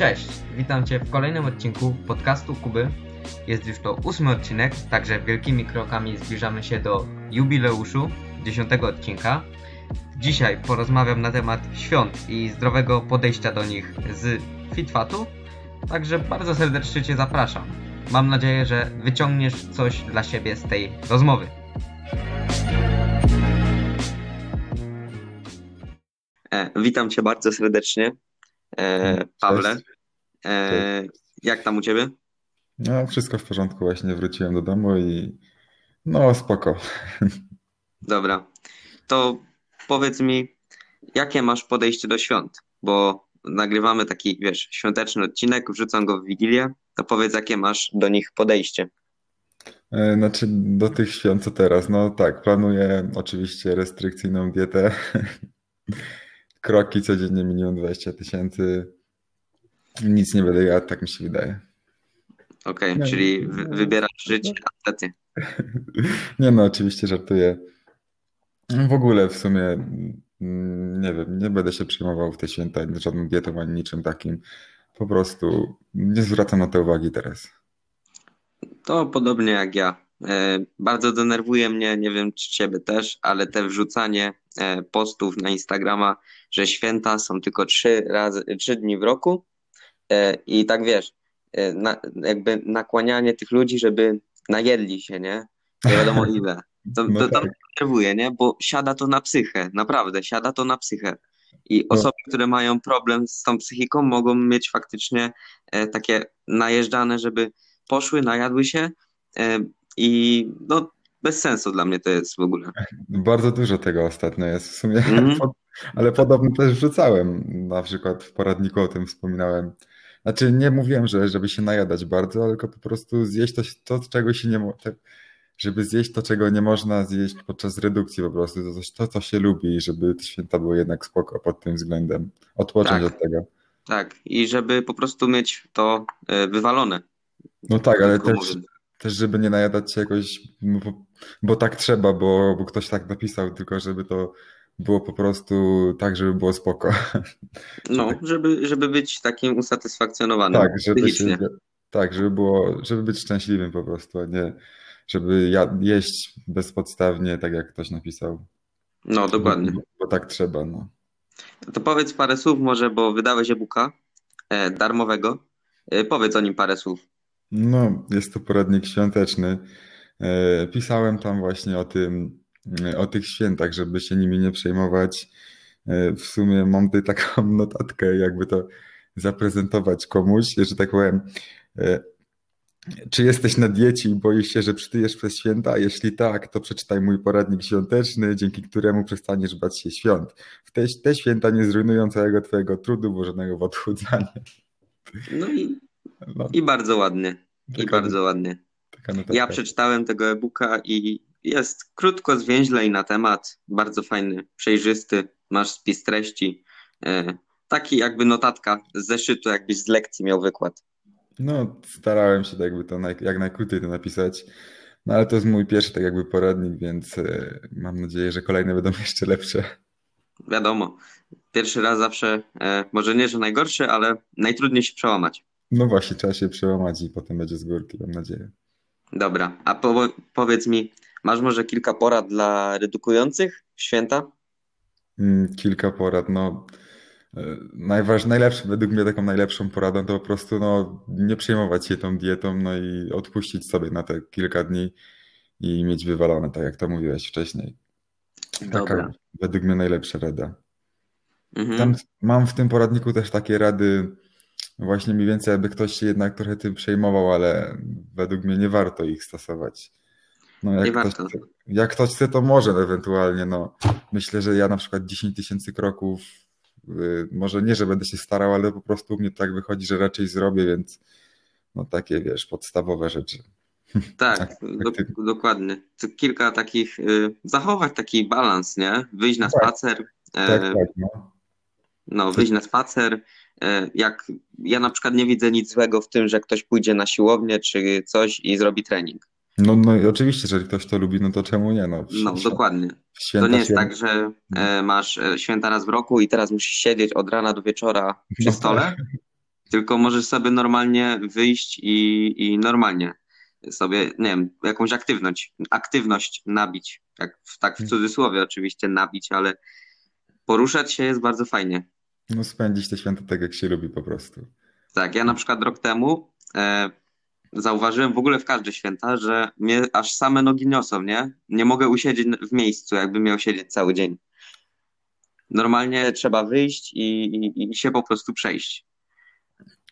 Cześć, witam Cię w kolejnym odcinku podcastu Kuby. Jest już to ósmy odcinek, także wielkimi krokami zbliżamy się do jubileuszu dziesiątego odcinka. Dzisiaj porozmawiam na temat świąt i zdrowego podejścia do nich z Fitfatu, także bardzo serdecznie Cię zapraszam. Mam nadzieję, że wyciągniesz coś dla siebie z tej rozmowy. E, witam Cię bardzo serdecznie, e, Pawle. E, jak tam u Ciebie? No, wszystko w porządku. Właśnie wróciłem do domu i no, spoko. Dobra. To powiedz mi, jakie masz podejście do świąt? Bo nagrywamy taki, wiesz, świąteczny odcinek, wrzucam go w Wigilię. To powiedz, jakie masz do nich podejście? E, Znaczy, do tych świąt co teraz? No tak, planuję oczywiście restrykcyjną dietę. Kroki codziennie minimum 20 tysięcy. Nic nie będę jadł, tak mi się wydaje. Okej, No, czyli wy, wybierasz życie atlety. Nie no, oczywiście żartuję. W ogóle w sumie mm, nie wiem, nie będę się przejmował w te święta żadną dietą ani niczym takim. Po prostu nie zwracam na to uwagi teraz. To podobnie jak ja. E, bardzo denerwuje mnie, nie wiem czy ciebie też, ale te wrzucanie e, postów na Instagrama, że święta są tylko trzy razy, trzy dni w roku i tak wiesz, e, na, jakby nakłanianie tych ludzi, żeby najedli się, nie? Nie wiadomo ile. To, No to, to tak. denerwuje, nie? Bo siada to na psychę, naprawdę, siada to na psychę. I No. osoby, które mają problem z tą psychiką, mogą mieć faktycznie e, takie najeżdżane, żeby poszły, najadły się e, i no bez sensu dla mnie to jest w ogóle. Bardzo dużo tego ostatnio jest w sumie, Mhm. Pod- ale podobno też wrzucałem. Na przykład w poradniku o tym wspominałem. Znaczy nie mówiłem, że żeby się najadać bardzo, tylko po prostu zjeść to, to czego się nie mo- te- żeby zjeść to, czego nie można zjeść podczas redukcji po prostu, to, to co się lubi, i żeby te święta były jednak spoko pod tym względem. Odpocząć Tak. od tego. Tak, i żeby po prostu mieć to e, wywalone. No tak, ale też, mówiąc. też żeby nie najadać się jakoś, bo, bo tak trzeba, bo, bo ktoś tak napisał, tylko żeby to było po prostu tak, żeby było spoko. No, tak- żeby, żeby być takim usatysfakcjonowanym Tak, żeby się, tak, żeby było, żeby być szczęśliwym po prostu, a nie żeby jeść bezpodstawnie, tak jak ktoś napisał. No, dokładnie. Bo, bo tak trzeba, no. To powiedz parę słów może, bo wydałeś e-booka e, darmowego. E, powiedz o nim parę słów. No, jest to poradnik świąteczny. E, Pisałem tam właśnie o tym, o tych świętach, żeby się nimi nie przejmować. E, W sumie mam tutaj taką notatkę, jakby to zaprezentować komuś, że tak powiem. e, Czy jesteś na diecie i boisz się, że przytyjesz przez święta? Jeśli tak, to przeczytaj mój poradnik świąteczny, dzięki któremu przestaniesz bać się świąt. Te, te święta nie zrujnują całego twojego trudu włożonego w odchudzanie. No i, No, i bardzo ładnie. I Taka- bardzo ładnie. taka notatka. Ja przeczytałem tego e-booka i jest krótko, zwięźle i na temat. Bardzo fajny, przejrzysty. Masz spis treści. E, taki jakby notatka z zeszytu, jakbyś z lekcji miał wykład. No, starałem się tak jakby to naj, jak najkrócej to napisać. No ale to jest mój pierwszy tak jakby poradnik, więc e, mam nadzieję, że kolejne będą jeszcze lepsze. Wiadomo, pierwszy raz zawsze, e, może nie, że najgorszy, ale najtrudniej się przełamać. No właśnie, trzeba się przełamać i potem będzie z górki, mam nadzieję. Dobra, a po, powiedz mi, masz może kilka porad dla redukujących święta? Mm, Kilka porad, no e, najważ, najlepsze, według mnie taką najlepszą poradą to po prostu no, nie przejmować się tą dietą, no i odpuścić sobie na te kilka dni i mieć wywalone, tak jak to mówiłeś wcześniej. Taka Dobra. według mnie najlepsza rada. Mhm. Tam mam w tym poradniku też takie rady, właśnie mniej więcej, aby ktoś się jednak trochę tym przejmował, ale według mnie nie warto ich stosować. No, jak Nie ktoś warto. jak ktoś chce, to może ewentualnie. No. Myślę, że ja na przykład 10 tysięcy kroków, y, może nie, że będę się starał, ale po prostu u mnie tak wychodzi, że raczej zrobię, więc no takie, wiesz, podstawowe rzeczy. Tak, Tak, do, tak. dokładnie. To kilka takich, y, zachować taki balans, nie? Wyjść na Tak. spacer, e, Tak, tak, no. no, wyjść na spacer. E, Jak ja na przykład nie widzę nic złego w tym, że ktoś pójdzie na siłownię czy coś i zrobi trening. No, no i oczywiście, jeżeli ktoś to lubi, no to czemu nie? No, No, dokładnie. w To święta nie jest się- tak, że e, masz e, święta raz w roku i teraz musisz siedzieć od rana do wieczora przy No stole. tylko możesz sobie normalnie wyjść i, i normalnie sobie, nie wiem, jakąś aktywność, aktywność nabić. Jak, w- tak w cudzysłowie oczywiście nabić, ale poruszać się jest bardzo fajnie. No spędzić te święta tak, jak się lubi po prostu. Tak, ja na przykład rok temu e, zauważyłem w ogóle w każde święta, że mnie aż same nogi niosą, nie? Nie mogę usiedzieć w miejscu, jakbym miał siedzieć cały dzień. Normalnie trzeba wyjść i, i, i się po prostu przejść.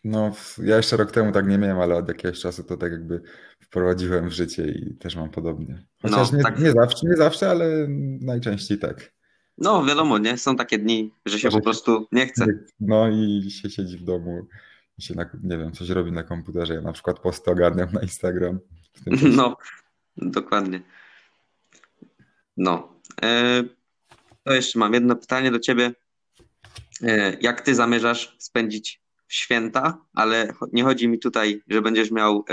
No, ja jeszcze rok temu tak nie miałem, ale od jakiegoś czasu to tak jakby wprowadziłem w życie i też mam podobnie. Chociaż No, nie, tak. nie zawsze, nie zawsze, ale najczęściej tak. No, wiadomo, nie? Są takie dni, że się Że po prostu nie chce. No i się siedzi w domu i się, na, nie wiem, coś robi na komputerze. Ja na przykład posty ogarniam na Instagram. No, dokładnie. No. E, to jeszcze mam jedno pytanie do ciebie. E, jak ty zamierzasz spędzić święta, ale nie chodzi mi tutaj, że będziesz miał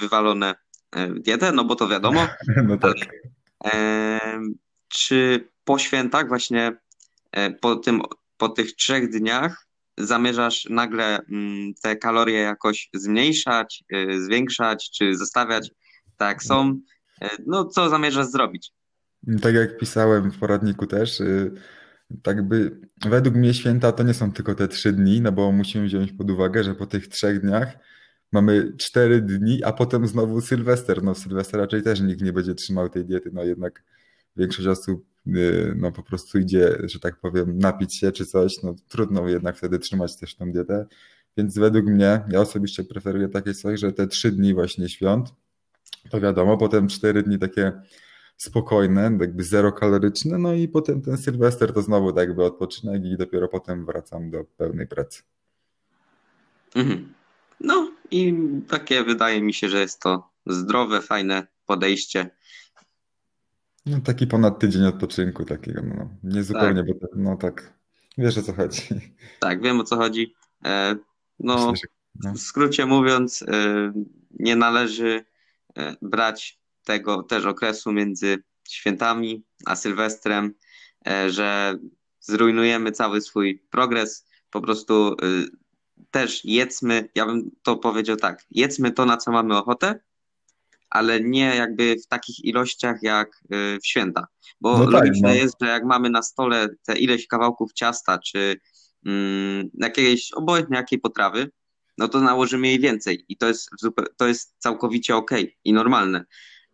wywalone e, dietę, no bo to wiadomo. No tak. Em, czy po świętach, właśnie e, po tym, po tych trzech dniach, zamierzasz nagle mm, te kalorie jakoś zmniejszać, e, zwiększać, czy zostawiać tak są? E, No, co zamierzasz zrobić? Tak jak pisałem w poradniku też, y, tak by według mnie święta to nie są tylko te trzy dni, no bo musimy wziąć pod uwagę, że po tych trzech dniach mamy cztery dni, a potem znowu Sylwester. No Sylwester raczej też nikt nie będzie trzymał tej diety, no jednak większość osób no po prostu idzie, że tak powiem, napić się czy coś, no trudno jednak wtedy trzymać też tą dietę, więc według mnie, ja osobiście preferuję takie coś, że te trzy dni właśnie świąt, to wiadomo, potem cztery dni takie spokojne, jakby zero kaloryczne, no i potem ten Sylwester to znowu tak jakby odpoczynek i dopiero potem wracam do pełnej pracy. Mhm. No i takie wydaje mi się, że jest to zdrowe, fajne podejście. No taki ponad tydzień odpoczynku takiego, no nie zupełnie, bo to, no tak, wiesz o co chodzi. Tak, wiem o co chodzi. E, No, no. w skrócie mówiąc, e, nie należy e, brać tego też okresu między świętami a Sylwestrem, że zrujnujemy cały swój progres. Po prostu też jedzmy, ja bym to powiedział tak, jedzmy to, na co mamy ochotę, ale nie jakby w takich ilościach jak e, w święta. Bo No tak, logiczne no. jest, że jak mamy na stole te ileś kawałków ciasta, czy mm, jakiejś obojętnie jakiej potrawy, no to nałożymy jej więcej i to jest, to jest całkowicie okej i normalne.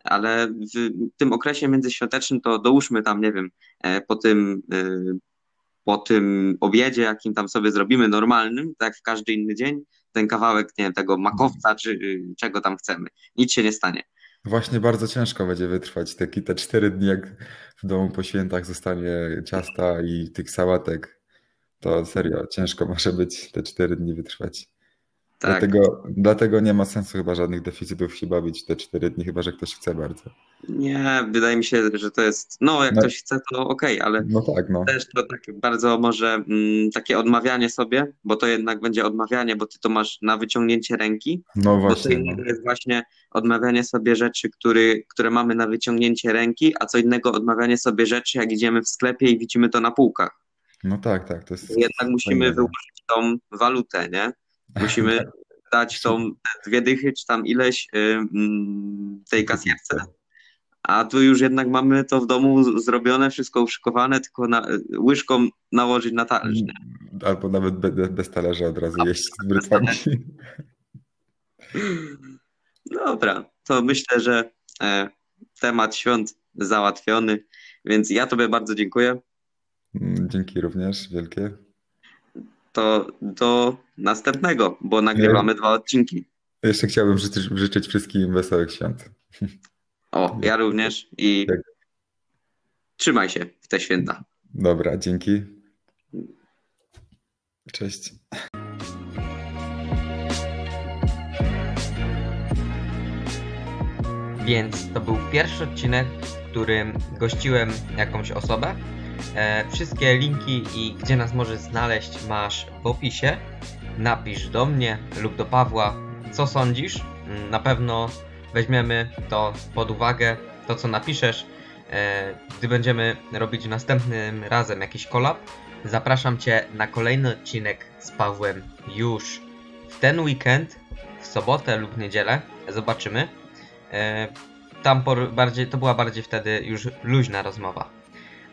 Ale w tym okresie międzyświątecznym to dołóżmy tam, nie wiem, e, po tym, e, po tym obiedzie, jakim tam sobie zrobimy normalnym, tak jak w każdy inny dzień, ten kawałek, nie wiem, tego makowca, czy y, czego tam chcemy. Nic się nie stanie. Właśnie bardzo ciężko będzie wytrwać takie te cztery dni, jak w domu po świętach zostanie ciasta i tych sałatek. To serio, ciężko może być te cztery dni wytrwać. Tak. Dlatego, dlatego nie ma sensu chyba żadnych deficytów się bawić te cztery dni, chyba że ktoś chce bardzo. Nie, wydaje mi się, że to jest, no jak No. ktoś chce, to okej, ale No tak, no. też to takie bardzo może mm, takie odmawianie sobie, bo to jednak będzie odmawianie, bo ty to masz na wyciągnięcie ręki, No bo co właśnie. No. innego jest właśnie odmawianie sobie rzeczy, który, które mamy na wyciągnięcie ręki, a co innego odmawianie sobie rzeczy, jak idziemy w sklepie i widzimy to na półkach. no tak, tak. To jest Jednak musimy fajne. wyłożyć tą walutę, nie? Musimy dać tą dwie dychy, czy tam ileś y, mm, tej kasjerce. A tu już jednak mamy to w domu zrobione, wszystko uszykowane, tylko na, łyżką nałożyć na talerz. nie? Albo nawet be, bez talerza od razu jeść z brytwami. Dobra, to myślę, że e, temat świąt załatwiony, więc ja Tobie bardzo dziękuję. Dzięki również, wielkie. To do następnego, bo nagrywamy dwa odcinki. Jeszcze chciałbym życzyć, życzyć wszystkim wesołych świąt. O, ja również i Tak. trzymaj się w te święta. Dobra, dzięki. Cześć. Więc to był pierwszy odcinek, w którym gościłem jakąś osobę. E, wszystkie linki i gdzie nas możesz znaleźć masz w opisie. Napisz do mnie lub do Pawła, co sądzisz. Mm, Na pewno weźmiemy to pod uwagę, to co napiszesz, e, gdy będziemy robić następnym razem jakiś kolab. Zapraszam Cię na kolejny odcinek z Pawłem już w ten weekend, w sobotę lub niedzielę, zobaczymy. E, tam bardziej, to była bardziej wtedy już luźna rozmowa.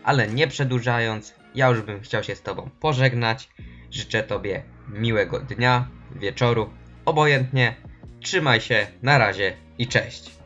Ale nie przedłużając, ja już bym chciał się z Tobą pożegnać. Życzę Tobie miłego dnia, wieczoru, obojętnie. Trzymaj się, na razie i cześć.